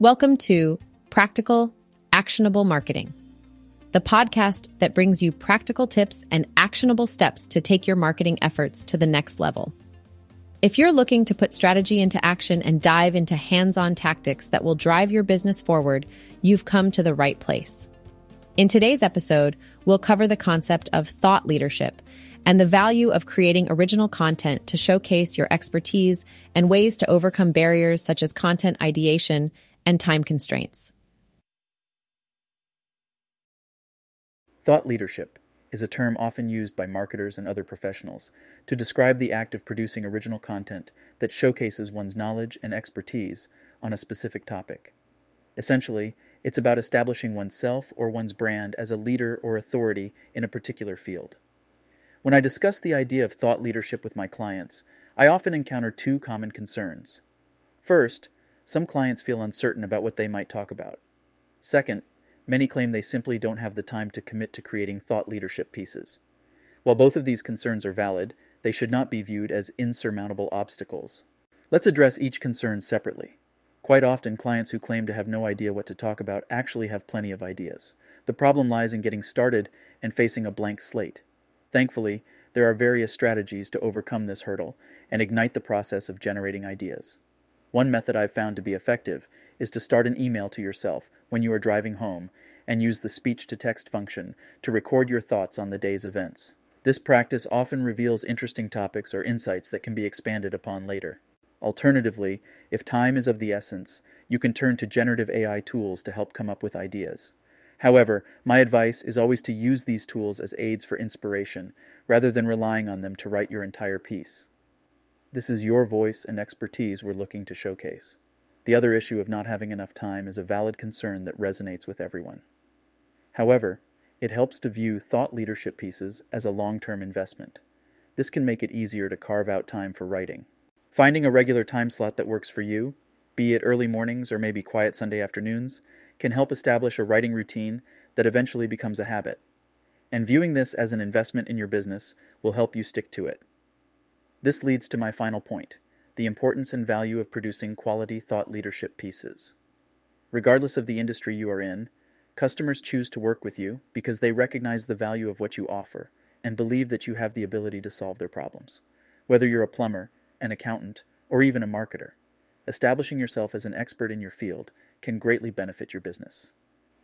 Welcome to Practical, Actionable Marketing, the podcast that brings you practical tips and actionable steps to take your marketing efforts to the next level. If you're looking to put strategy into action and dive into hands on tactics that will drive your business forward, you've come to the right place. In today's episode, we'll cover the concept of thought leadership and the value of creating original content to showcase your expertise and ways to overcome barriers such as content ideation and time constraints. Thought leadership is a term often used by marketers and other professionals to describe the act of producing original content that showcases one's knowledge and expertise on a specific topic. Essentially, it's about establishing oneself or one's brand as a leader or authority in a particular field. When I discuss the idea of thought leadership with my clients, I often encounter two common concerns. First, some clients feel uncertain about what they might talk about. Second, many claim they simply don't have the time to commit to creating thought leadership pieces. While both of these concerns are valid, they should not be viewed as insurmountable obstacles. Let's address each concern separately. Quite often, clients who claim to have no idea what to talk about actually have plenty of ideas. The problem lies in getting started and facing a blank slate. Thankfully, there are various strategies to overcome this hurdle and ignite the process of generating ideas. One method I've found to be effective is to start an email to yourself when you are driving home and use the speech to text function to record your thoughts on the day's events. This practice often reveals interesting topics or insights that can be expanded upon later. Alternatively, if time is of the essence, you can turn to generative AI tools to help come up with ideas. However, my advice is always to use these tools as aids for inspiration rather than relying on them to write your entire piece. This is your voice and expertise we're looking to showcase. The other issue of not having enough time is a valid concern that resonates with everyone. However, it helps to view thought leadership pieces as a long term investment. This can make it easier to carve out time for writing. Finding a regular time slot that works for you, be it early mornings or maybe quiet Sunday afternoons, can help establish a writing routine that eventually becomes a habit. And viewing this as an investment in your business will help you stick to it. This leads to my final point the importance and value of producing quality thought leadership pieces. Regardless of the industry you are in, customers choose to work with you because they recognize the value of what you offer and believe that you have the ability to solve their problems. Whether you're a plumber, an accountant, or even a marketer, establishing yourself as an expert in your field can greatly benefit your business.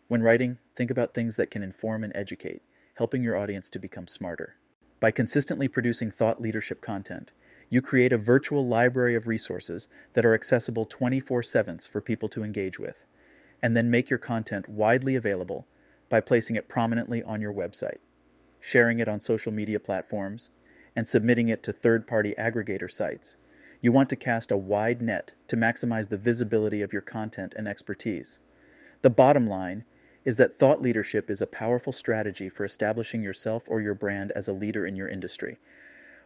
When writing, think about things that can inform and educate, helping your audience to become smarter. By consistently producing thought leadership content, you create a virtual library of resources that are accessible 24 7 for people to engage with, and then make your content widely available by placing it prominently on your website, sharing it on social media platforms, and submitting it to third party aggregator sites. You want to cast a wide net to maximize the visibility of your content and expertise. The bottom line is that thought leadership is a powerful strategy for establishing yourself or your brand as a leader in your industry.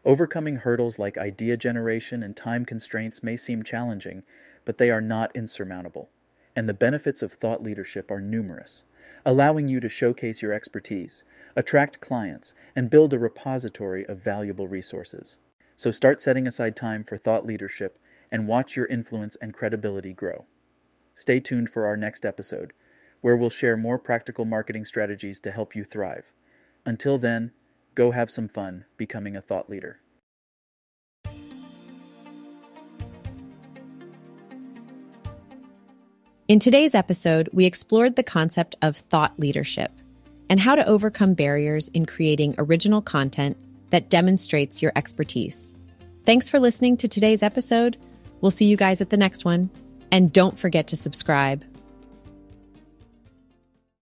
Overcoming hurdles like idea generation and time constraints may seem challenging, but they are not insurmountable. And the benefits of thought leadership are numerous, allowing you to showcase your expertise, attract clients, and build a repository of valuable resources. So start setting aside time for thought leadership and watch your influence and credibility grow. Stay tuned for our next episode where we'll share more practical marketing strategies to help you thrive. Until then, go have some fun becoming a thought leader. In today's episode, we explored the concept of thought leadership and how to overcome barriers in creating original content that demonstrates your expertise. Thanks for listening to today's episode. We'll see you guys at the next one. And don't forget to subscribe.